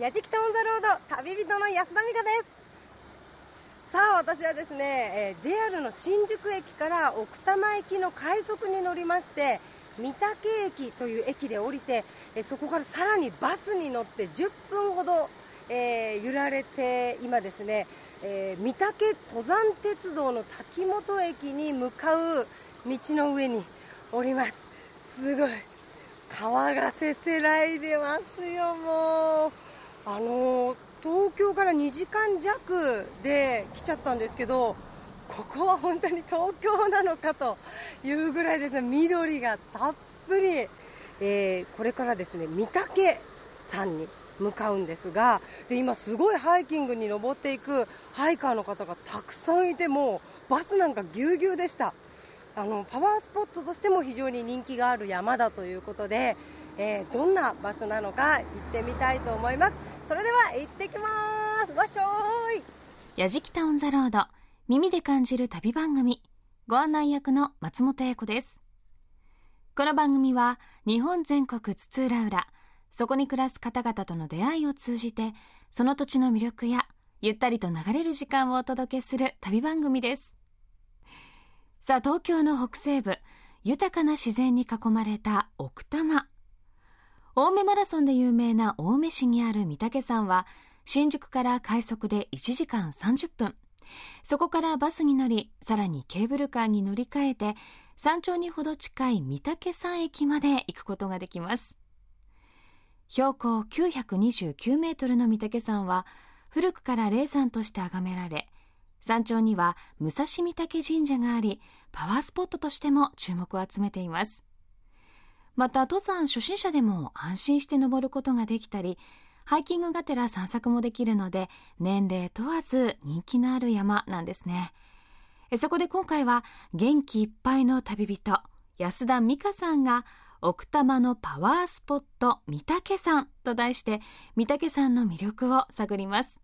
やじきたオンザロード旅人の安田美香です。さあ私はですね、えー、JR の新宿駅から奥多摩駅の快速に乗りまして御嶽駅という駅で降りて、えー、そこからさらにバスに乗って10分ほど、えー、揺られて今ですね、えー、御嶽登山鉄道の滝本駅に向かう道の上におります。すごい。川がせせらいでますよもう。あの東京から2時間弱で来ちゃったんですけどここは本当に東京なのかというぐらいですね緑がたっぷり、えー、これからですね御嶽山に向かうんですがで今、すごいハイキングに登っていくハイカーの方がたくさんいてもうバスなんかぎゅうぎゅうでした。あのパワースポットとしても非常に人気がある山だということで、えー、どんな場所なのか行ってみたいと思います。それでは行ってきます。わっしょーい。やじきたオンザロード耳で感じる旅番組。ご案内役の松本英子です。この番組は日本全国津々浦々そこに暮らす方々との出会いを通じてその土地の魅力やゆったりと流れる時間をお届けする旅番組です。さあ東京の北西部豊かな自然に囲まれた奥多摩。青梅マラソンで有名な青梅市にある御嶽山は新宿から快速で1時間30分。そこからバスに乗りさらにケーブルカーに乗り換えて山頂にほど近い御嶽山駅まで行くことができます。標高929メートルの御嶽山は古くから霊山として崇められ山頂には武蔵御嶽神社がありパワースポットとしても注目を集めています。また登山初心者でも安心して登ることができたりハイキングがてら散策もできるので年齢問わず人気のある山なんですね。そこで今回は元気いっぱいの旅人安田美香さんが奥多摩のパワースポット御嶽山と題して御嶽山の魅力を探ります。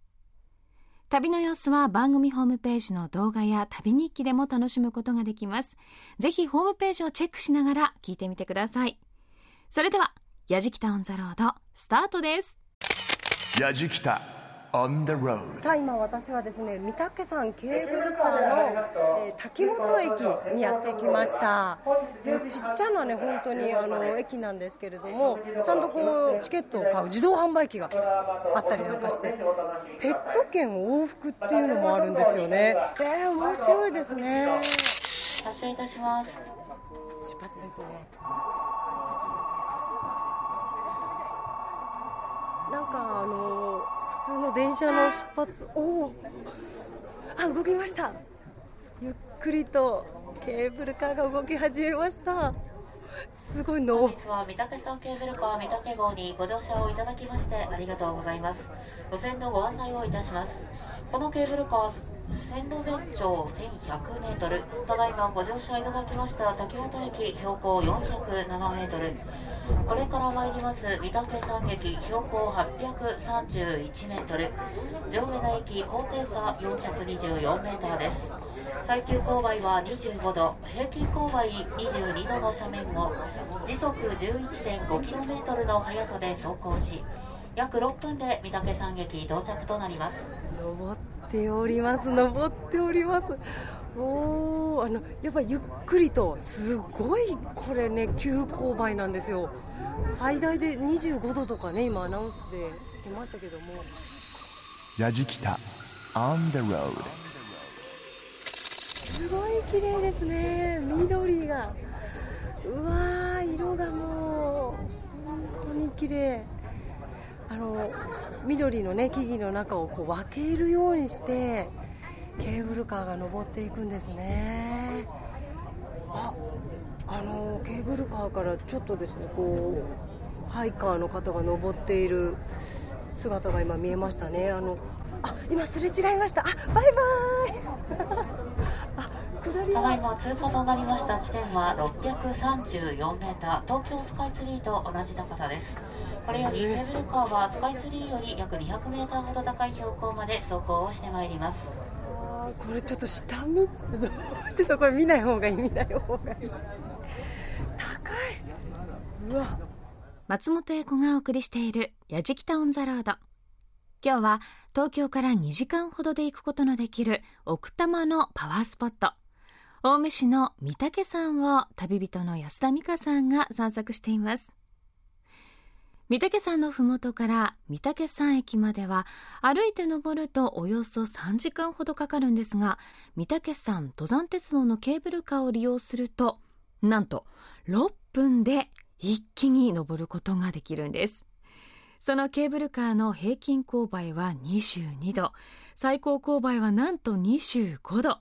旅の様子は番組ホームページの動画や旅日記でも楽しむことができます。ぜひホームページをチェックしながら聞いてみてください。それでは、やじきたオンザロード、スタートです。やじきた On the road. さあ今私はですね御嶽山ケーブルカーの、えー、滝本駅にやってきました。ちっちゃなね本当にあの駅なんですけれどもちゃんとこうチケットを買う自動販売機があったりなんかしてペット券往復っていうのもあるんですよね。えー、面白いですね。発車いたします。出発ですね。なんかあの普通の電車の出発。おお。あ動きました。ゆっくりとケーブルカーが動き始めました。すごいの。本日は三宅さんケーブルカー三宅号にご乗車をいただきましてありがとうございます。路線のご案内をいたします。このケーブルカー線路全長1100メートルただいまご乗車いただきました滝本駅標高407メートルこれから参ります御嶽山駅標高831メートル上下田駅高低差424メーターです。最急勾配は25度平均勾配22度の斜面を時速 11.5km の速さで走行し約6分で御嶽山駅到着となります。登っております登っております。おあのやっぱりゆっくりとすごいこれね急勾配なんですよ。最大で25度とかね今アナウンスで言ってましたけども。やじきた。On the road すごい綺麗ですね。緑が。うわ色がもう本当に綺麗。あの緑のね木々の中をこう分けるようにしてケーブルカーが登っていくんですね。ああのケーブルカーからちょっとですねこうハイカーの方が登っている姿が今見えましたね。あのあ今すれ違いました。あバイバイ。あ下りただいま通過となりました地点は634メーター東京スカイツリーと同じ高さです。これよりケーブルカーはスカイツリーより約200メーターほど高い標高まで走行をしてまいりますこれちょっと下見て ちょっとこれ見ない方がいい見ない方がいい。高い。うわ。松本英子がお送りしている「やじきたオン・ザ・ロード」今日は東京から2時間ほどで行くことのできる奥多摩のパワースポット。青梅市の御嶽山を旅人の安田美香さんが散策しています。御嶽山のふもとから御嶽山駅までは歩いて登るとおよそ3時間ほどかかるんですが御嶽山登山鉄道のケーブルカーを利用するとなんと6分で一気に登ることができるんです。そのケーブルカーの平均勾配は22度最高勾配はなんと25度。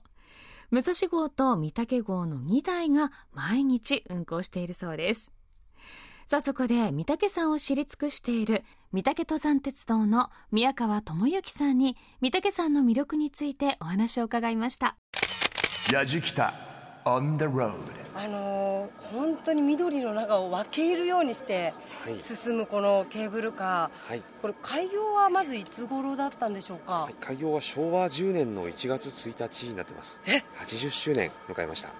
武蔵号と御嶽号の2台が毎日運行しているそうです。さあそこで御嶽山を知り尽くしている御嶽登山鉄道の宮川智之さんに御嶽山の魅力についてお話を伺いました。やじきた on the road あのー本当に緑の中を分け入るようにしてはい。進むこのケーブルカー、はい。これ開業はまずいつ頃だったんでしょうか、はい開業は昭和10年の1月1日になってます。え？80周年迎えました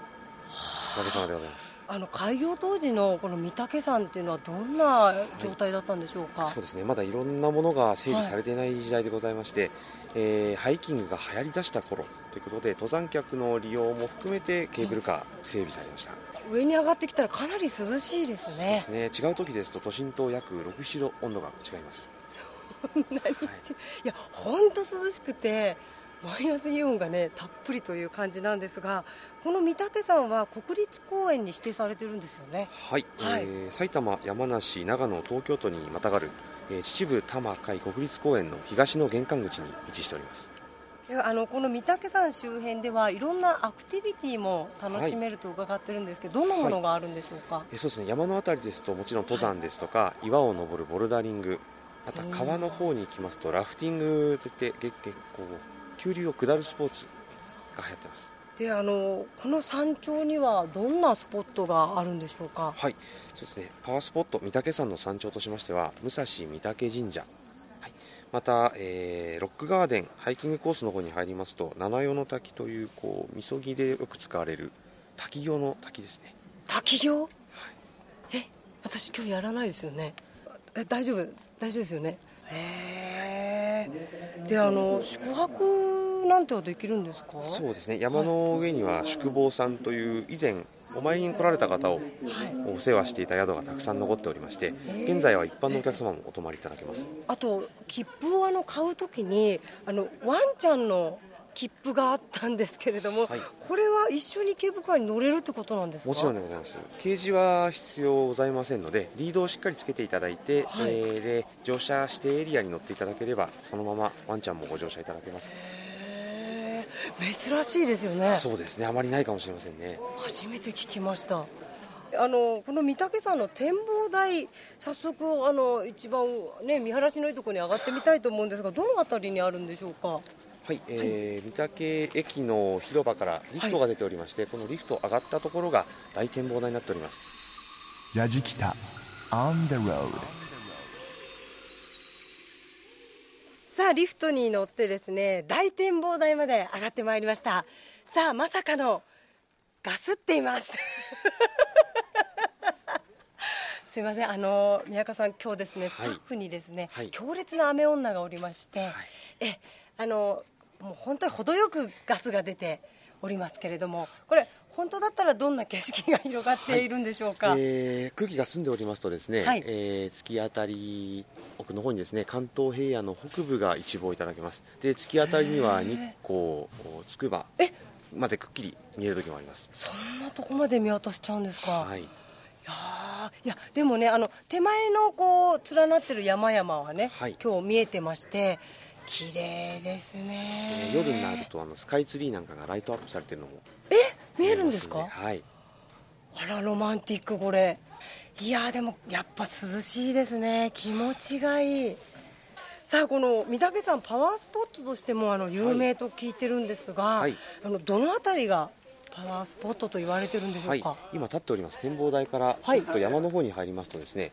おかげさまでございます。あの開業当時のこの御嶽山っていうのはどんな状態だったんでしょうか、そうですね。まだいろんなものが整備されていない時代でございまして、えーハイキングが流行りだした頃ということで登山客の利用も含めてケーブルカー整備されました、上に上がってきたらかなり涼しいですね。そうですね。違う時ですと都心と約67度温度が違います。そんなに、い、や本当涼しくてマイナスイオンがねたっぷりという感じなんですがこの御嶽山は国立公園に指定されてるんですよね？はい、はい。えー埼玉山梨長野東京都にまたがる、えー秩父多摩海国立公園の東の玄関口に位置しております。いやあのこの御嶽山周辺ではいろんなアクティビティも楽しめると伺ってるんですけど、どんなものがあるんでしょうか、えそうですね。山のあたりですともちろん登山ですとか、岩を登るボルダリングまた川の方に行きますとラフティングといって結構急流を下るスポーツが流行ってます。であのこの山頂にはどんなスポットがあるんでしょうか？はい。そうですね。パワースポット御嶽山の山頂としましては武蔵御嶽神社、はい、また、えーロックガーデンハイキングコースの方に入りますと七代の滝というこうみそぎでよく使われる滝行の滝ですね。滝行、え私今日やらないですよね。え大丈夫大丈夫ですよね。へえであの宿泊なんてはできるんですか？そうですね。山の上には宿坊さんという以前お参りに来られた方をはい。お世話していた宿がたくさん残っておりまして現在は一般のお客様もお泊まりいただけます。あと切符をあの買うときにあのワンちゃんの切符があったんですけれども、はい。これは一緒にケーブルカーに乗れるってことなんですか？もちろんでございます。掲示は必要ございませんのでリードをしっかりつけていただいて、はい。えーで乗車指定エリアに乗っていただければそのままワンちゃんもご乗車いただけます。珍しいですよね。そうですね。あまりないかもしれませんね。初めて聞きました。あのこの御嶽山の展望台早速あの一番ね見晴らしのいいところに上がってみたいと思うんですがどの辺りにあるんでしょうか？はい、えー、御嶽駅の広場からリフトが出ておりまして、このリフト上がったところが大展望台になっております。やじきた on the road さあリフトに乗ってですね大展望台まで上がってまいりました。さあまさかのガスっています。すいませんあの宮川さん今日ですねスタはいッフにですね、はい。強烈な雨女がおりまして、えあのもう本当に程よくガスが出ておりますけれどもこれ本当だったらどんな景色が広がっているんでしょうか、えー空気が澄んでおりますとですね、はい。えー突き当たり奥の方にですね関東平野の北部が一望いただけます。で突き当たりには日光つくばえ？までくっきり見える時もあります。そんなとこまで見渡せちゃうんですか、はい。いやー。いやでもねあの手前のこう連なってる山々はね、はい。今日見えてまして綺麗ですね。えー夜になるとあのスカイツリーなんかがライトアップされてるのもえ？見えるんですか？はい。あらロマンティックこれ。いやーでもやっぱ涼しいですね。気持ちがいい。さあこの御嶽山パワースポットとしてもあの有名と聞いてるんですが、はい。あのどの辺りがパワースポットと言われてるんでしょはい。うか、、今立っております展望台からはい。ちょっと山の方に入りますとですね、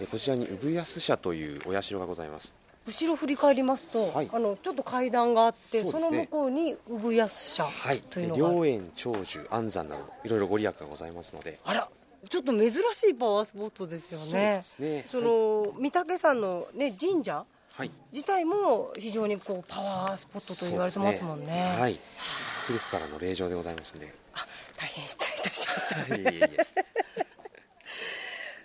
えーこちらに産安社というお社がございます後ろ振り返りますと、はい。あのちょっと階段があってそ,、ね。の向こうに産安社はい。というのが。ある、良縁長寿安産などいろいろご利益がございますので。あらちょっと珍しいパワースポットですよね。そうですね。その、御嶽山の、ね、神社はい。自体も非常にこうパワースポットと言われてますもんね。そうですはい。古くからの霊場でございますんで。あ大変失礼いたしました。いえいえいえ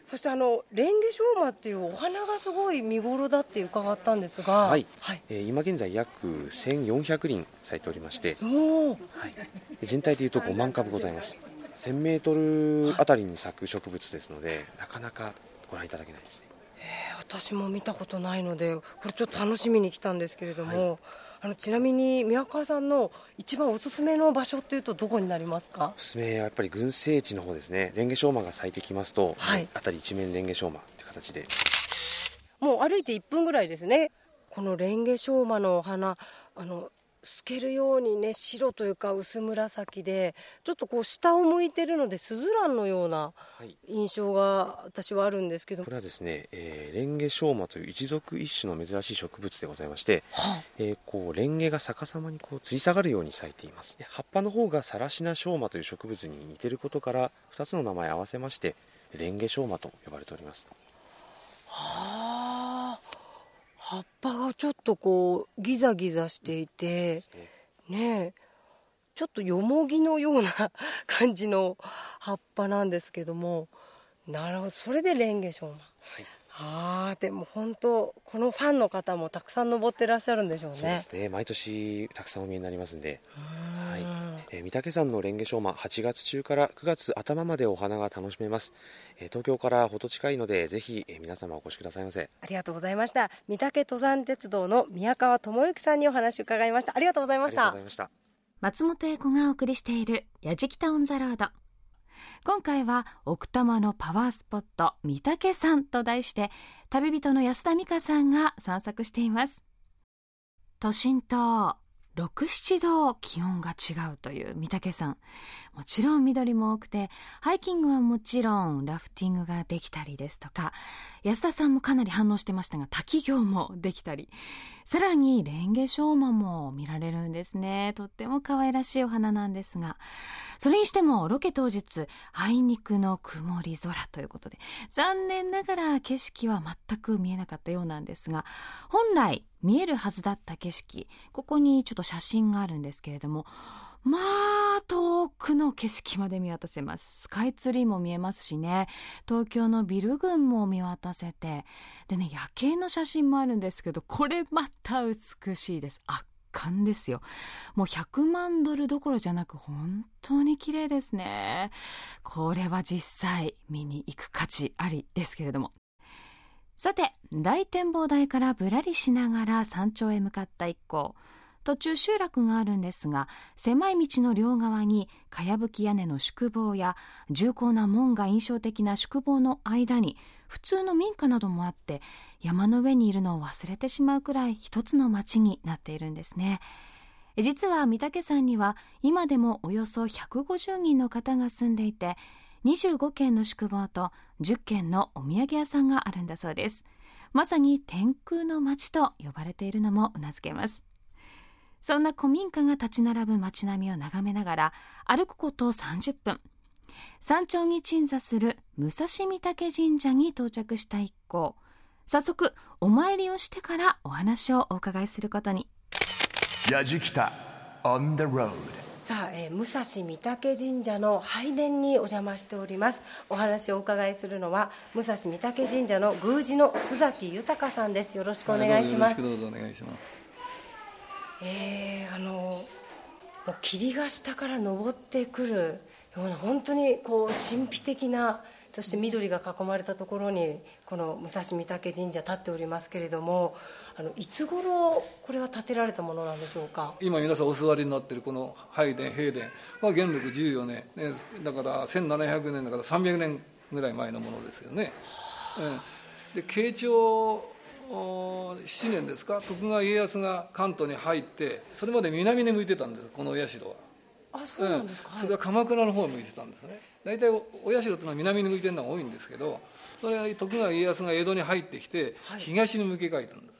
そしてあのレンゲショウマっていうお花がすごい見頃だって伺ったんですがはい、はい、えー今現在約1400輪咲いておりまして、おおはい、で全体でいうと5万株ございます。1000メートルあたりに咲く植物ですのでなかなかご覧いただけないですね。私も見たことないのでこれちょっと楽しみに来たんですけれども、あのちなみに宮川さんの一番おすすめの場所っていうとどこになりますか？おすすめはやっぱり群生地の方ですね。レンゲショウマが咲いてきますと、はい。あたり一面レンゲショウマって形で。もう歩いて1分ぐらいですね。このレンゲショウマのお花あの透けるようにね白というか薄紫でちょっとこう下を向いてるのでスズランのようなはい。印象が私はあるんですけど。これはですね、えーレンゲショウマという一属一種の珍しい植物でございまして、はえーこうレンゲが逆さまにこう吊り下がるように咲いています。で葉っぱの方がサラシナショウマという植物に似てることから2つの名前を合わせましてレンゲショウマと呼ばれております。あ葉っぱがちょっとこうギザギザしていてねえちょっとよもぎのような 感じの葉っぱなんですけどもなるほどそれでレンゲショウマ、ああでも本当このファンの方もたくさん登ってらっしゃるんでしょうね。そうですね。毎年たくさんお見えになりますんで、はいうんえー御嶽山のレンゲショウマ8月中から9月頭までお花が楽しめます、えー東京からほど近いのでぜひ、えー皆様お越しくださいませ。ありがとうございました。御嶽登山鉄道の宮川智之さんにお話を伺いました。ありがとうございまありがとうしたございました。松本英子がお送りしている「やじきたオン・ザ・ロード」今回は奥多摩のパワースポット御嶽山と題して旅人の安田美香さんが散策しています。都心と67度気温が違うという御嶽山もちろん緑も多くてハイキングはもちろんラフティングができたりですとか安田さんもかなり反応してましたが滝行もできたりさらにレンゲショウマも見られるんですね。とっても可愛らしいお花なんですがそれにしてもロケ当日あいにくの曇り空ということで残念ながら景色は全く見えなかったようなんですが本来見えるはずだった景色ここにちょっと写真があるんですけれどもまあ遠くの景色まで見渡せます。スカイツリーも見えますしね。東京のビル群も見渡せて。でね夜景の写真もあるんですけどこれまた美しいです。圧巻ですよ。もう100万ドルどころじゃなく本当に綺麗ですね。これは実際見に行く価値ありですけれども。さて大展望台からぶらりしながら山頂へ向かった一行。途中集落があるんですが狭い道の両側にかやぶき屋根の宿坊や重厚な門が印象的な宿坊の間に普通の民家などもあって山の上にいるのを忘れてしまうくらい一つの町になっているんですね。実は御嶽山には今でもおよそ150人の方が住んでいて25軒の宿坊と10軒のお土産屋さんがあるんだそうです。まさに天空の町と呼ばれているのもうなずけます。そんな古民家が立ち並ぶ街並みを眺めながら歩くこと30分。山頂に鎮座する武蔵御嶽神社に到着した一行。早速お参りをしてからお話をお伺いすることに。やじきた on the road さあ、えー武蔵御嶽神社の拝殿にお邪魔しております。お話をお伺いするのは武蔵御嶽神社の宮司の須崎豊さんです。よろしくお願いします、どうぞお願いします。えーあのもう霧が下から登ってくるような本当にこう神秘的なそして緑が囲まれたところにこの武蔵御嶽神社立っておりますけれどもあのいつ頃これは建てられたものなんでしょうか？今皆さんお座りになっているこの拝殿平殿は元禄14年、ね、だから1700年だから300年ぐらい前のものですよね。ええ。で慶長7年ですか？徳川家康が関東に入ってそれまで南に向いてたんですこのお社は。あそうなんですか、それは鎌倉の方を向いてたんですね。大体おお社っていうのは南に向いてるのが多いんですけどそれは徳川家康が江戸に入ってきてはい。東に向け替えたんです。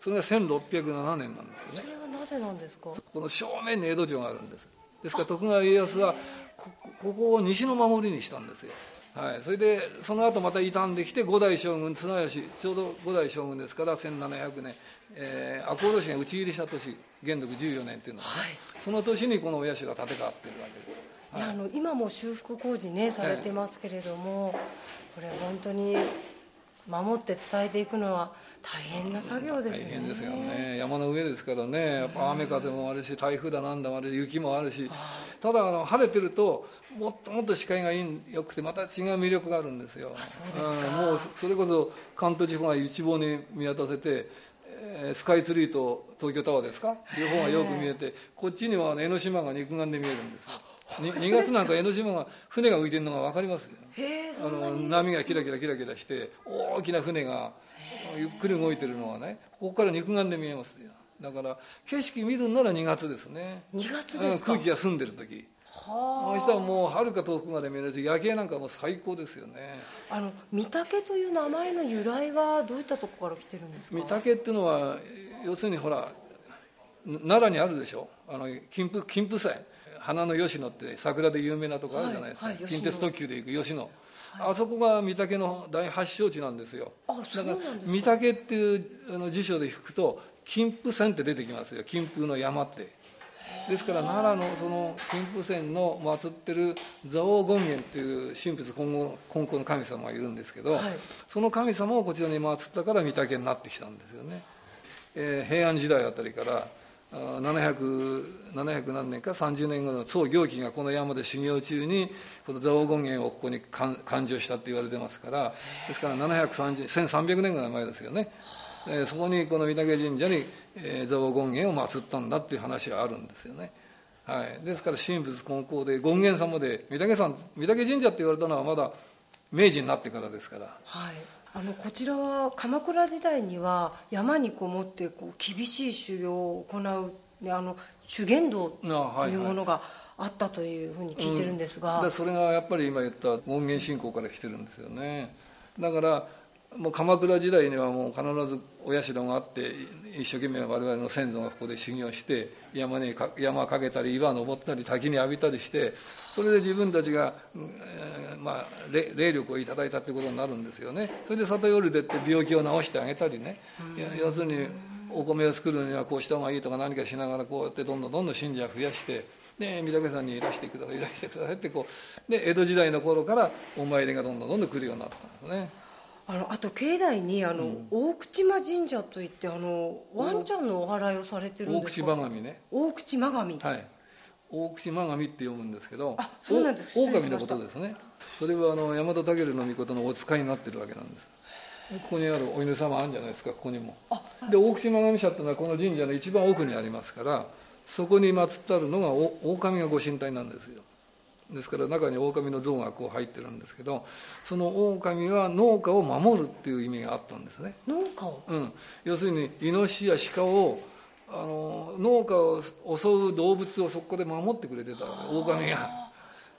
それが1607年なんですよね。それはなぜなんですか？この正面に江戸城があるんです。ですから徳川家康はここここを西の守りにしたんですよ、はい、それでその後また傷んできて五代将軍綱吉ちょうど五代将軍ですから1700年、えー、赤穂浪士が討ち入りした年元禄14年っていうのは、ねはい。その年にこのお社建て替わってるわけです。いやあの今も修復工事ねされてますけれども、これ本当に守って伝えていくのは大変な作業です大ね変ですよね。山の上ですからね。やっぱ雨風もあるし台風だなんだもあるし雪もあるし。ただあの晴れてるともっともっと視界がいいよくてまた違う魅力があるんですよ。そうですか。んもうそれこそ関東地方が一望に見渡せてえースカイツリーと東京タワーですか？両方がよく見えてこっちには江ノ島が肉眼で見えるんですよ。に2月なんか江ノ島が船が浮いてるのが分かります？あの波がキラキラキラキラして大きな船がゆっくり動いてるのはねここから肉眼で見えますよ。だから景色見るんなら2月ですね。2月うんですか？空気が澄んでる時。はそしたらもうはるか遠くまで見えるし夜景なんかもう最高ですよね。ああの御嶽という名前の由来はどういったところから来てるんですか？御嶽っていうのは要するにほら奈良にあるでしょ？あの金峰金峰山花の吉野って桜で有名なとこあるじゃないですか、はいはい近鉄特急で行く吉野、あそこが御嶽の大発祥地なんですよ。あそうなんですか。御嶽っていうあの辞書で引くと金峰山って出てきますよ。金峰の山って。ですから奈良のその金峰山の祀ってる蔵王権現っていう神仏混合混交の神様がいるんですけど、はい。その神様をこちらに祀ったから御嶽になってきたんですよね、えー平安時代あたりから700 700何年か30年後の宋行基がこの山で修行中にこの蔵王権現をここに誕誕生したって言われてますからですから1300年ぐらい前ですよね、えーそこにこの御嶽神社に、えー蔵王権現を祀ったんだっていう話があるんですよね。はい、ですから神仏混交で権現様で御嶽山御嶽神社って言われたのはまだ明治になってからですから。はい、あのこちらは鎌倉時代には山にこもってこう厳しい修行を行うねあの修験道というものがあったというふうに聞いてるんですが、でそれがやっぱり今言った権現信仰から来てるんですよね。だからもう鎌倉時代にはもう必ずお社があって一生懸命我々の先祖がここで修行して山にか山かけたり岩登ったり滝に浴びたりしてそれで自分たちが、うんえーまあ、霊霊力をいただいたということになるんですよね。それで里寄りでって病気を治してあげたりね。要するにお米を作るにはこうした方がいいとか何かしながらこうやってどんどんどんどん信者を増やしてで御嶽山にいらしてくださいいらしてくださいってこうで江戸時代の頃からお参りがどんどんどんどん来るようになったんですねあのあと境内にあの、大口間神社といってあのワンちゃんのお祓いをされてるん大口ですか？番神ね。大口間神、はい。大口間神って読むんですけどあそうなんです。お失礼しました。狼のことですね。それはあの大和武の御事のお使いになってるわけなんです。ここにあるお犬様あるんじゃないですか？ここにも。で大口間神社っていうのはこの神社の一番奥にありますからそこに祀ってあるのがお狼がご神体なんですよですから中に狼の像がこう入ってるんですけどその狼は農家を守るっていう意味があったんですね。農家を？うん、要するにイノシシや鹿をあの農家を襲う動物をそこで守ってくれてた狼が。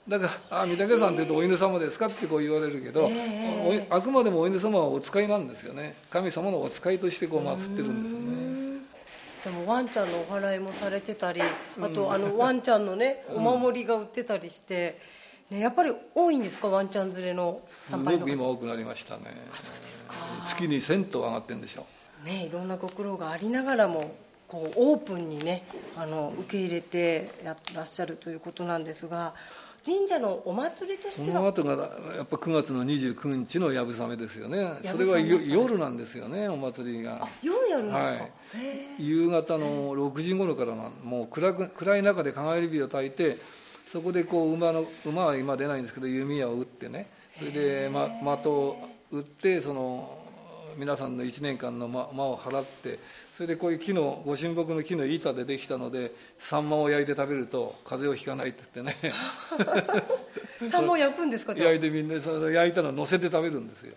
だから「あ御嶽山っていうとお犬様ですか?」ってこう言われるけど、あくまでもお犬様はお使いなんですよね。神様のお使いとしてこう祀ってるんですでもワンちゃんのお祓いもされてたりあとあのワンちゃんのねお守りが売ってたりして、ね、やっぱり多いんですか？ワンちゃん連れのす参拝の方。ごく今多くなりましたね。月に1000頭上がってるんでしょ。ねいろんなご苦労がありながらもこうオープンにねあの受け入れてやってらっしゃるということなんですが神社のお祭りとしそては？の後がやっぱ9月の29日のやぶさめですよね。やそれは夜なんですよねお祭りが。夜やるんですか、はい夕方の6時頃からなもう暗く暗い中で鏡火を焚いてそこでこう馬の馬は今出ないんですけど弓矢を撃ってね。それで、ま、的を撃ってその皆さんの1年間の間間を払ってそれでこういう木のご神木の木の板でできたのでサンマを焼いて食べると風邪をひかないって言ってね。サンマを焼くんですか 焼いてみんなその焼いたのを乗せて食べるんですよ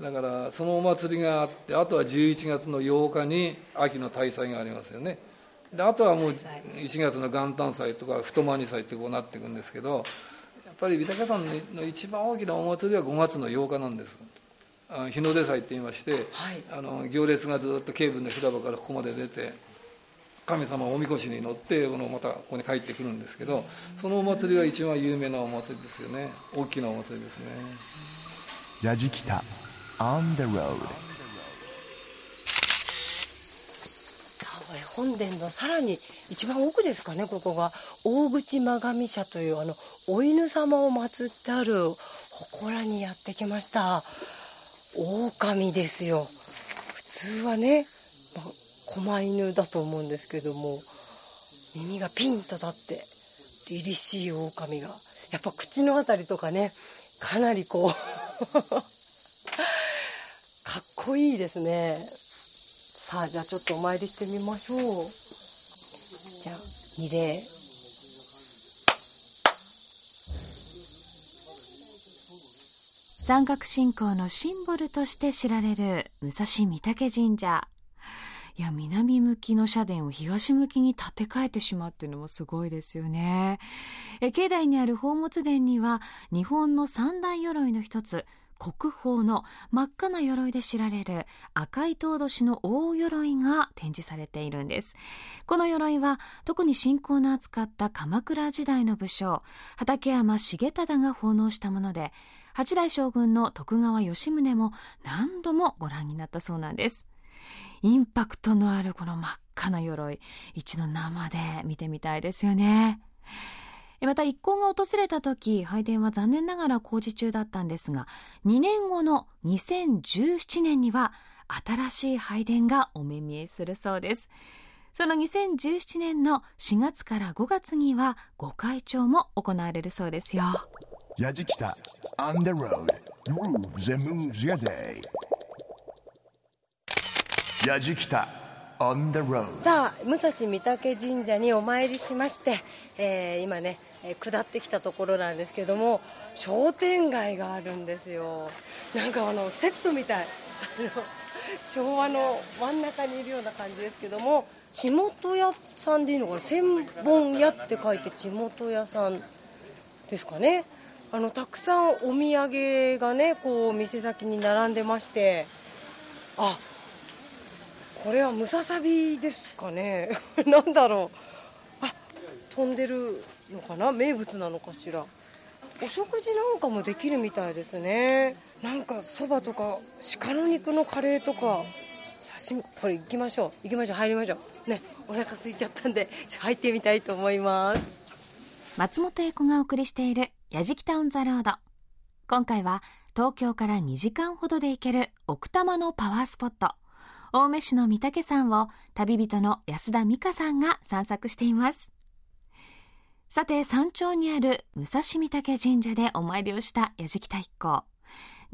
だからそのお祭りがあってあとは11月の8日に秋の大祭がありますよね。であとはもう1月の元旦祭とか太間に祭ってこうなっていくんですけどやっぱり御嶽山の一番大きなお祭りは5月の8日なんです。あ日の出祭って言いまして、はい。あの行列がずっと警部の広場からここまで出て神様おみこしに乗ってこのまたここに帰ってくるんですけどそのお祭りが一番有名なお祭りですよね。大きなお祭りですね。やじきた On the road. 本殿のさらに一番奥ですかねここが大口真神社というあのお犬様を祀ってある祠にやってきました。狼ですよ。普通はね、まあ、狛犬だと思うんですけども耳がピンと立って凛々しい狼が。やっぱ口の辺りとかねかなりこう こいいですね。さあじゃあちょっとお参りしてみましょう。じゃあ二礼山岳信仰のシンボルとして知られる武蔵御嶽神社。いや南向きの社殿を東向きに建て替えてしまうっていうのもすごいですよね。え境内にある宝物殿には日本の三大鎧の一つ国宝の真っ赤な鎧で知られる赤い頭年の大鎧が展示されているんです。この鎧は特に信仰の厚かった鎌倉時代の武将、畠山重忠が奉納したもので、八代将軍の徳川吉宗も何度もご覧になったそうなんです。インパクトのあるこの真っ赤な鎧、一度生で見てみたいですよね。また一行が訪れた時、拝殿は残念ながら工事中だったんですが、2年後の2017年には新しい拝殿がお目見えするそうです。その2017年の4月から5月にはご開帳も行われるそうですよ。やじきた On the road Moves and moves your day やじきた On the road さあ武蔵御嶽神社にお参りしまして、えー今ね、下ってきたところなんですけども商店街があるんですよ。なんかあのセットみたい。昭和の真ん中にいるような感じですけども地元屋さんでいいのかな？千本屋って書いて地元屋さんですかね。あのたくさんお土産がねこう店先に並んでまして。あこれはムササビですかね。なんだろう。あ飛んでるのかな？名物なのかしら。お食事なんかもできるみたいですね。なんかそばとか鹿の肉のカレーとか刺身これ行きましょう。行きましょう。入りましょう。ねお腹空いちゃったんで ちょ入ってみたいと思います。松本英子がお送りしている「やじきたオン・ザ・ロード」今回は東京から2時間ほどで行ける奥多摩のパワースポット。青梅市の御嶽山を旅人の安田美香さんが散策しています。さて山頂にある武蔵御嶽神社でお参りをしたやじきた一行。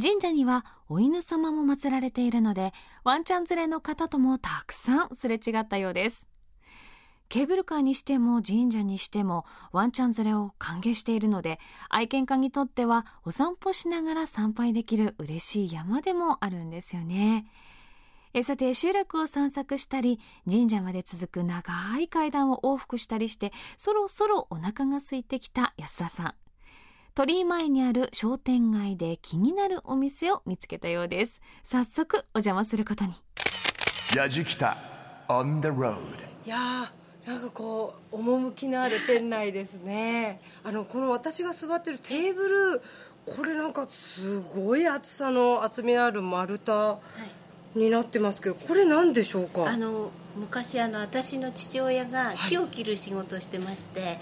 神社にはお犬様も祀られているのでワンちゃん連れの方ともたくさんすれ違ったようです。ケーブルカーにしても神社にしてもワンちゃん連れを歓迎しているので愛犬家にとってはお散歩しながら参拝できる嬉しい山でもあるんですよね。えさて集落を散策したり神社まで続く長い階段を往復したりしてそろそろお腹が空いてきた安田さん。鳥居前にある商店街で気になるお店を見つけたようです。早速お邪魔することに。やじきた On the road いやーなんかこう趣のある店内ですね。あのこの私が座ってるテーブルこれなんかすごい厚さの厚みのある丸太になってますけどこれ何でしょうか？あの昔あの私の父親が木を切る仕事をしてまして、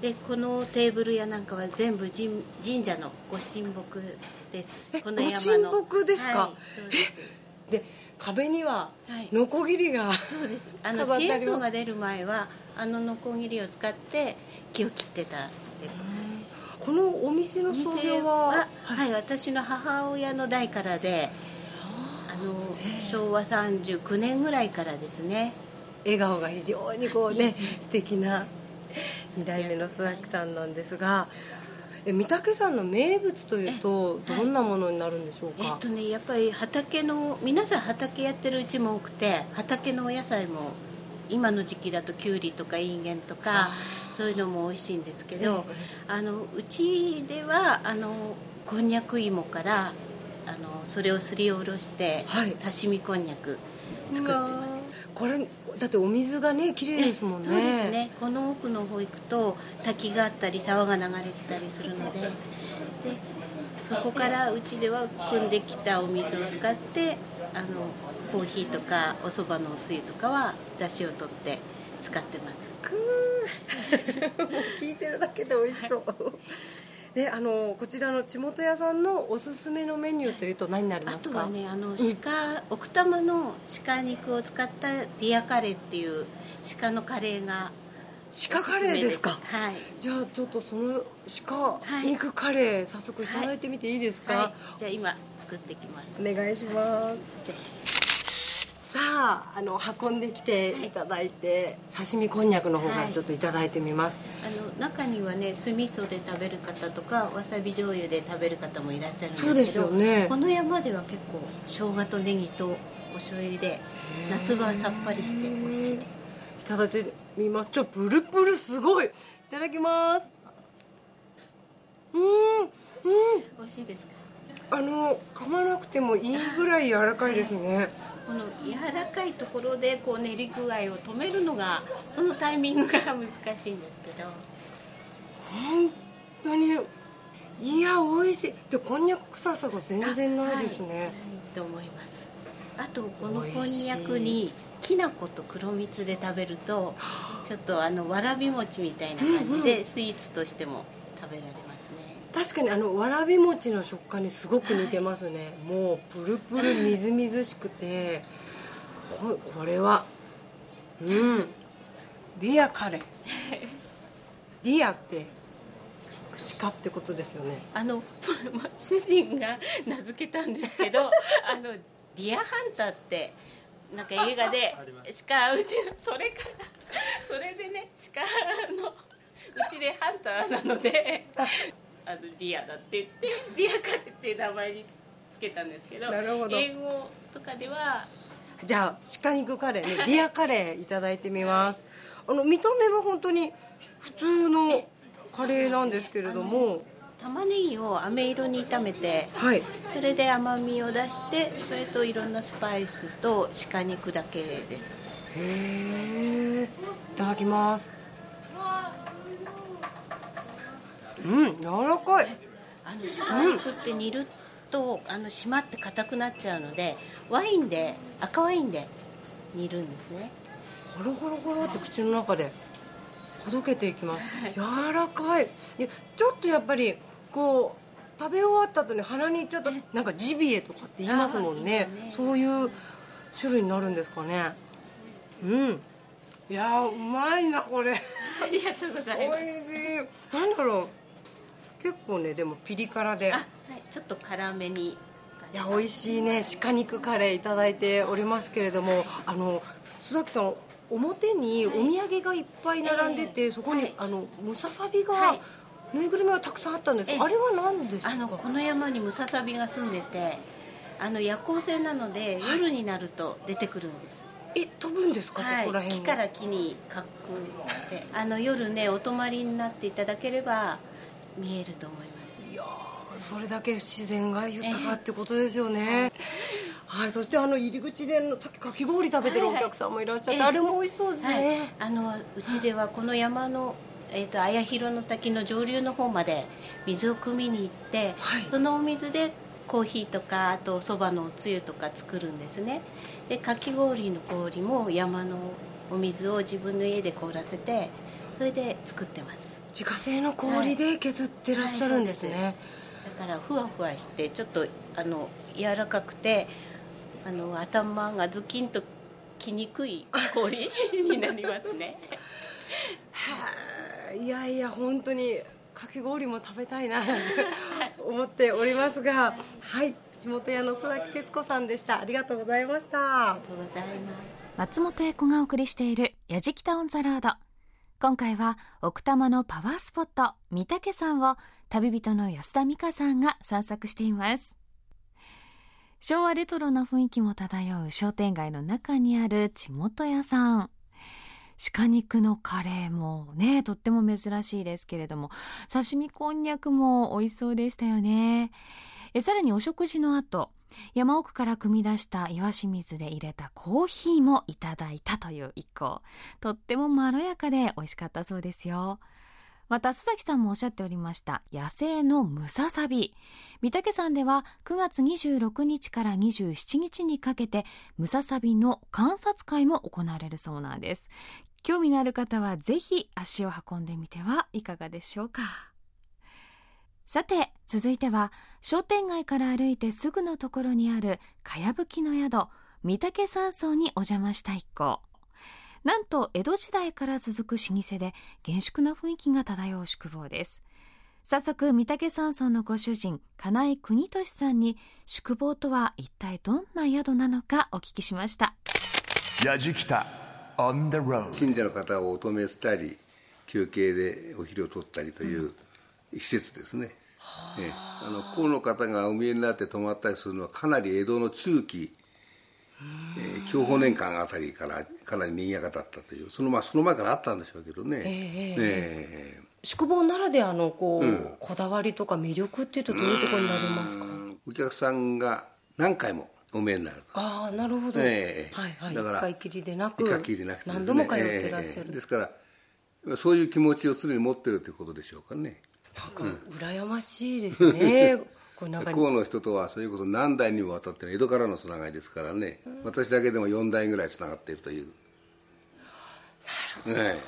でこのテーブルやなんかは全部神神社のご神木です。えこの山の。ご神木ですか？はい、で壁にははい。ノコギリが、そうです。あのチ飾ってあります？ェーンソーが出る前はあのノコギリを使って木を切ってたって。このお店の創業は？はい、私の母親の代からで昭和39年ぐらいからですね。笑顔が非常にこうね素敵な2代目の須崎さんなんですがえ御嶽山の名物というとどんなものになるんでしょうか、えっとねやっぱり畑の皆さん畑やってるうちも多くて畑のお野菜も今の時期だときゅうりとかいんげんとかそういうのも美味しいんですけど、あのうちではあのこんにゃく芋からあのそれをすりおろして、はい。刺身こんにゃく作ってます。これだってお水がね綺麗ですもんね。そうですね。この奥の方行くと滝があったり沢が流れてたりするのででそこからうちでは汲んできたお水を使ってあのコーヒーとかお蕎麦のおつゆとかは出汁を取って使ってます。くー。も う聞いてるだけで美味しそうであのこちらのちもと屋さんのおすすめのメニューというと何になりまあすか？とはねあの鹿、奥多摩の鹿肉を使ったディアカレーっていう鹿のカレーが鹿カレーですか？はい。じゃあちょっとその鹿肉カレー早速いただいてみていいですか、はい、じゃあ今作ってきます。お願いしますさああの運んできてい。ただいて、刺身こんにゃくの方からちょっといただいてみます、あの中にはね酢味噌で食べる方とかわさび醤油で食べる方もいらっしゃるんですけどそうですよね。この山では結構生姜とネギとお醤油で夏場はさっぱりして美味しいです。いただいてみます。ちょプルプルすごい。いただきます。うんうん。美味しいですか？あの噛まなくてもいいぐらい柔らかいですねこの柔らかいところでこう練り具合を止めるのがそのタイミングが難しいんですけど。本当にいや美味しい。でこんにゃく臭さが全然ないですね、はい、と思います。あとこのこんにゃくにきな粉と黒蜜で食べるとちょっとあのわらび餅みたいな感じでスイーツとしても食べられますね、確かにあのわらび餅の食感にすごく似てますね、もうプルプルみずみずしくてここれはうん。 deer カレー。 deer って鹿ってことですよね。あの ま主人が名付けたんですけど あのディアハンターってなんか映画で鹿うちのそれからそれでね鹿のうちでハンターなのであのディアだって言って ディアカレーって名前につけたんですけどなるほど。英語とかではじゃあ鹿肉カレーね ディアカレーいただいてみます。あの見た目は本当に普通のカレーなんですけれども。玉ねぎを飴色に炒めてはい。それで甘みを出してそれといろんなスパイスと鹿肉だけです。へえいただきますうん柔らかい。あの鹿肉って煮るとあの締まって硬くなっちゃうのでワインで赤ワインで煮るんですね。ホロホロホロって口の中でほどけていきます。柔らかい。でちょっとやっぱりこう食べ終わった後に鼻にちょっとなんかジビエとかって言いますもんね。そういう種類になるんですかね。うん。いやーうまいなこれ。ありがとうございます。おいしい。なんだろう結構ねでもピリ辛で。あ、はい、ちょっと辛めに。いや美味しいね。鹿肉カレーいただいておりますけれどもあの須崎さん表にお土産がいっぱい並んでて、そこに、はい。あのムササビが、はい。ぬいぐるみがたくさんあったんですあれは何ですか？あのこの山にムササビが住んでてあの夜行性なので夜になると出てくるんです。え飛ぶんですか、はい。ここら、辺に木から木に滑空して。あの夜ねお泊まりになっていただければ見えると思います。いやーそれだけ自然が豊かってことですよね、はい、そしてあの入り口でさっきかき氷食べてるお客さんもいらっしゃって、はいはいあれも美味しそうですはい。ね、、あのうちではこの山の、えー、と綾広の滝の上流の方まで水を汲みに行って、はい。そのお水でコーヒーとかあとそばのおつゆとか作るんですね。でかき氷の氷も山のお水を自分の家で凍らせてそれで作ってます自家製の氷で削ってらっしゃるんですね、はいだからふわふわしてちょっとあの柔らかくてあの頭がズキンときにくい氷になりますね。はい。いやいや本当にかき氷も食べたいななんて思っておりますが。はい。地元屋の須崎節子さんでした。ありがとうございました。ありがとうございます。松本英子がお送りしている「やじきたオン・ザ・ロード」今回は奥多摩のパワースポット御嶽山を旅人の安田美香さんが散策しています。昭和レトロな雰囲気も漂う商店街の中にある地元屋さん。鹿肉のカレーもねとっても珍しいですけれども。刺身こんにゃくも美味しそうでしたよね。えさらにお食事の後山奥から汲み出した岩清水で入れたコーヒーもいただいたという一行。とってもまろやかで美味しかったそうですよ。また須崎さんもおっしゃっておりました野生のムササビ。御嶽山では9月26日から27日にかけてムササビの観察会も行われるそうなんです。興味のある方はぜひ足を運んでみてはいかがでしょうか。さて続いては商店街から歩いてすぐのところにあるかやぶきの宿御嶽山荘にお邪魔した一行。なんと江戸時代から続く老舗で厳粛な雰囲気が漂う宿坊です。早速御嶽山荘のご主人金井邦俊さんに宿坊とは一体どんな宿なのかお聞きしました。やじきた on the road 信者の方をお泊めしたり休憩でお昼を取ったりという施設ですね、ええ。あの河の方がお見えになって泊まったりするのはかなり江戸の中期、えー、享保年間あたりからかなり賑やかだったというその,、まあ、その前からあったんでしょうけどね、ええ宿坊ならではのこう、こだわりとか魅力っていうとどういうところになりますか？お客さんが何回もお見えになるああなるほど、ええはいはい。だから一回きりでなく一回きりでなくてね。何度も通ってらっしゃる、ええですからそういう気持ちを常に持ってるということでしょうかねなんか羨ましいですね。これなんか河の人とはそれこそ何代にもわたっての江戸からのつながりですからね、私だけでも4代ぐらいつながっているという。なるほど、え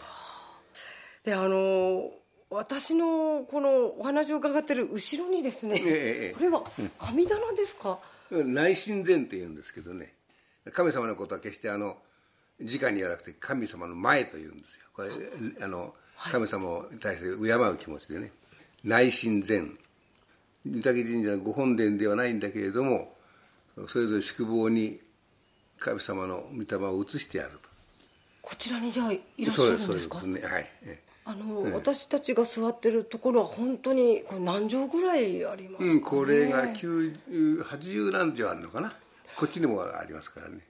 であの私のこのお話を伺ってる後ろにですね、えええこれは神棚ですか、え内神殿っていうんですけどね。神様のことは決してあの直に言わなくて神様の前というんですよ。これあの神様に対して敬う気持ちでね内神前御嶽神社のご本殿ではないんだけれどもそれぞれ宿坊に神様の御霊を移してやると。こちらにじゃあいらっしゃるんですか？ですそうですね。はい。ええ。あの、私たちが座ってるところは本当にこれ何畳ぐらいありますか、ね？うん、これが90 80何畳あるのかな？こっちにもありますからね。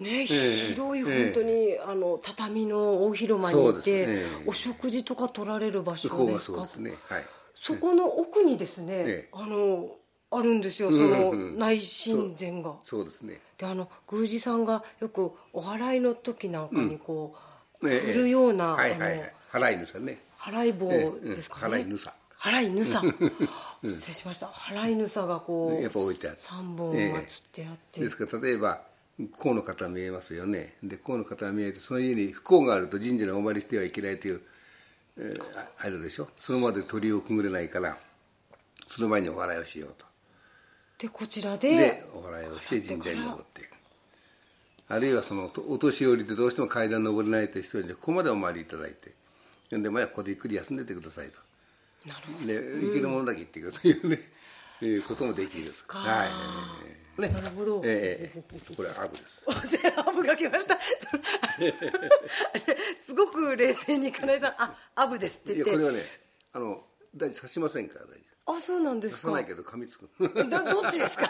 ね、え広い本当に、あの畳の大広間にそうです行って、ね。お食事とか取られる場所ですか？そうですね。はいそこの奥にですね、ええ。あのあるんですよそうん。のうん。内神前が、そう。ですね。であの宮司さんがよくお祓いの時なんかにこう、ええ。振るような、はいはいはい。払い主ね。あの払い棒ですかね、ええ。うん。払いぬさ。払いぬさ。失礼しました。払いぬさがこうやっぱ置いてある3本がつってあって、ですから例えば河の方見えますよね。で河の方が見えてその家に不幸があると神社にお参りしてはいけないという、えーああるでしょ？そのまで鳥をくぐれないからその前にお祓いをしようと。でこちらででお祓いをして神社に登っていく。あるいはそのお年寄りでどうしても階段登れないという人にここまでお参りいただいてでまあここでゆっくり休んでてくださいと。なるほど。で行けるものだけ行ってくるというね、いうこともできる。ですか。はい。ね。なるほど。ええええ。これはアブです。アブが来ました すごく冷静に金井さん「あアブです」って言って。いやこれはねあの大丈夫刺しませんから大丈あそうなんで夫すか。刺さないけど噛みつくどどっちですか？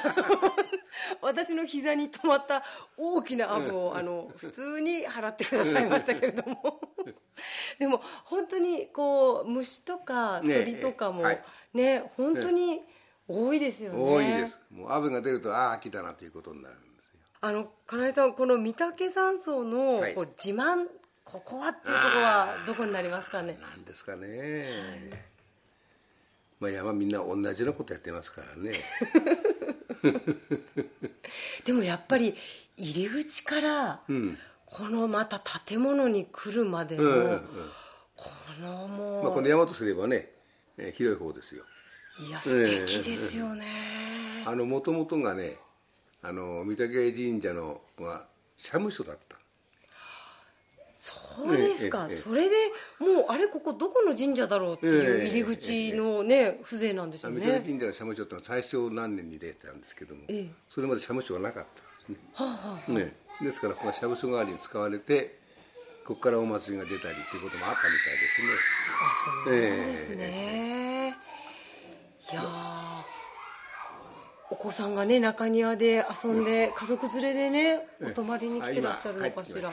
私の膝に止まった大きなアブをあの普通に払ってくださいましたけれども。でも本当にこう虫とかね鳥とかもはい。ね本当に多いですよね。多いです。もうアブが出るとああ来たなということになるんですよ。あの金井さんこの御嶽山荘のはい。こう自慢ここはっていうところはどこになりますかね？なんですかね、まあ山みんな同じなことやってますからね。でもやっぱり入り口からこのまた建物に来るまでの、うんうんうん。このもう、まあこの山とすればね、えー広い方ですよ。いや素敵ですよね、あのもともとがねあの御嶽神社のが社務所だったそうですか、それでもうあれここどこの神社だろうっていうええ入り口のね、風情なんですよ御ね。嶽神社の社務所ってのは大正何年に出たんですけども、ええ。それまで社務所がなかったんですね,、はあはあね。ですからここが社務所代わりに使われてここからお祭りが出たりっていうこともあったみたいですね。あそうなんですね、いやー。お子さんがね中庭で遊んで、家族連れでねお泊まりに来てらっしゃるのかしら、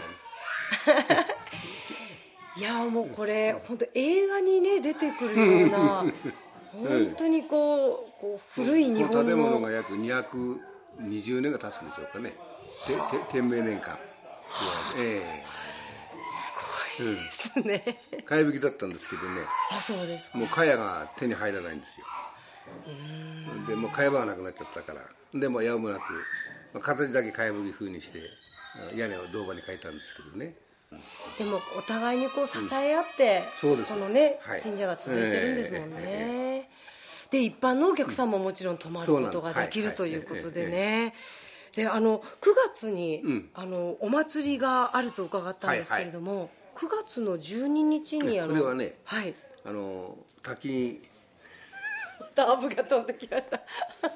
いやーもうこれ本当映画にね出てくるような本当にこうこう古い日この本建物のが約200 20年が経つんでしょうかね。天明年間。えすごいですね、え買い引きだったんですけどね。あそうですか。もう茅が手に入らないんですよ。でもう茅場がなくなっちゃったから。でもやむなく、まあ、形だけ茅葺き風にして屋根を銅板に変えたんですけどね。でもお互いにこう支え合って、そうです。このね、はい。神社が続いてるんですもんね、えで一般のお客さんももちろん泊まることができるということでね。であの9月に、うん。あのお祭りがあると伺ったんですけれども、9月の12日にあのこれはねはい。あの滝にダーブが飛んできました。お9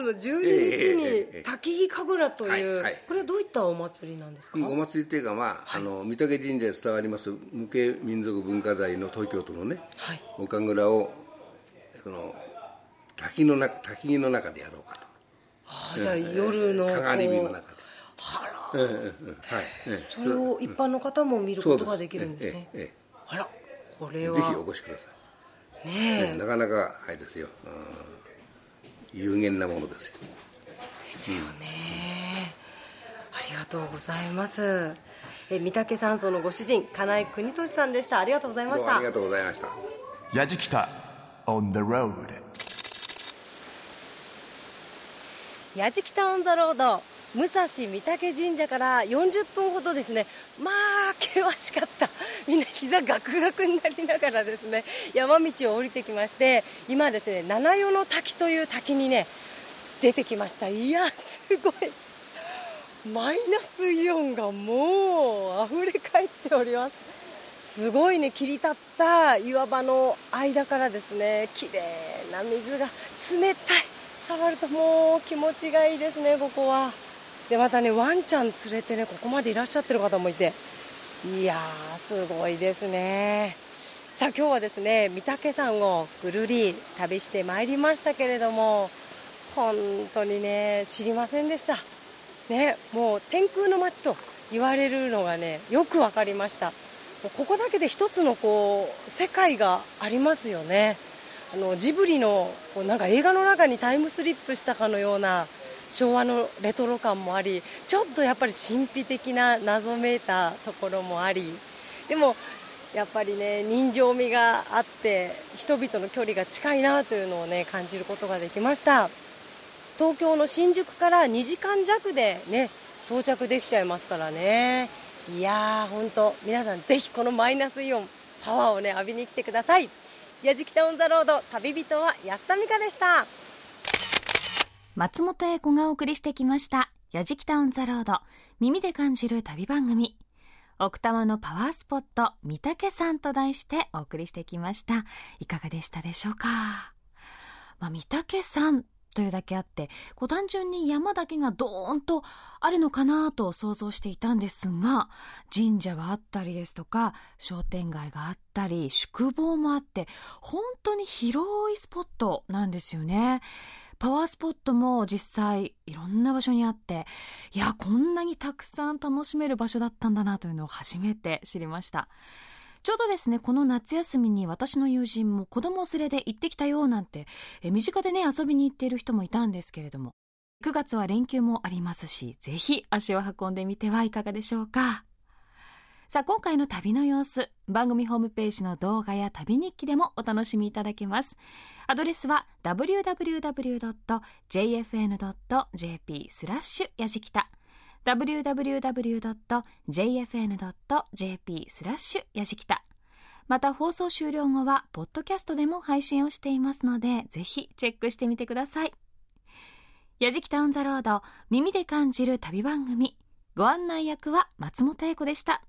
月の12日にええ滝木神楽という、はいはい。これはどういったお祭りなんですか、お祭りっていうか、まああの御嶽神社で伝わります無形民族文化財の東京都のねはい。岡蔵をその滝の中滝木の中でやろうかと。あじゃあ夜の鏡火の中で。あら。はい。ええ。それを一般の方も見ることができるんですね。すえあらこれは。ぜひお越しください、ねえなかなかあれですよ。うん有限なものですよ。ですよね、ありがとうございます。え三宅山荘のご主人金井邦俊さんでした。ありがとうございました。どうもありがとうございました。やじきた on the road やじきたオンザロード武蔵御嶽神社から40分ほどですねまあ険しかった。みんな膝ガクガクになりながらですね山道を降りてきまして今ですね七代の滝という滝にね出てきました。いやすごい。マイナスイオンがもう溢れ返っております。すごいね切り立った岩場の間からですね綺麗な水が冷たい。触るともう気持ちがいいですねここは。でまたねワンちゃん連れてねここまでいらっしゃってる方もいていやーすごいですね。さあ今日はですね御嶽山をぐるり旅してまいりましたけれども本当にね知りませんでした。ねもう天空の街と言われるのがねよく分かりました。もうここだけで一つのこう世界がありますよね。あのジブリのこうなんか映画の中にタイムスリップしたかのような昭和のレトロ感もありちょっとやっぱり神秘的な謎めいたところもありでもやっぱりね人情味があって人々の距離が近いなというのをね感じることができました。東京の新宿から2時間弱でね到着できちゃいますからね。いやー本当皆さんぜひこのマイナスイオンパワーをね浴びに来てください。やじきたオンザロード旅人は安田美香でした。松本英子がお送りしてきました「やじきたオン・ザ・ロード」耳で感じる旅番組。奥多摩のパワースポット御嶽山と題してお送りしてきました。いかがでしたでしょうか、まあ、御嶽山というだけあってこう単純に山だけがドーンとあるのかなと想像していたんですが神社があったりですとか商店街があったり宿坊もあって本当に広いスポットなんですよね。パワースポットも実際いろんな場所にあっていやこんなにたくさん楽しめる場所だったんだなというのを初めて知りました。ちょうどですねこの夏休みに私の友人も子供連れで行ってきたよなんてえ身近でね遊びに行っている人もいたんですけれども9月は連休もありますしぜひ足を運んでみてはいかがでしょうか。さあ今回の旅の様子番組ホームページの動画や旅日記でもお楽しみいただけます。アドレスは www.jfn.jp スラッシュやじきた。www.jfn.jp スラッシュやじきた。また放送終了後はポッドキャストでも配信をしていますのでぜひチェックしてみてください。やじきたオンザロード耳で感じる旅番組。ご案内役は松本英子でした。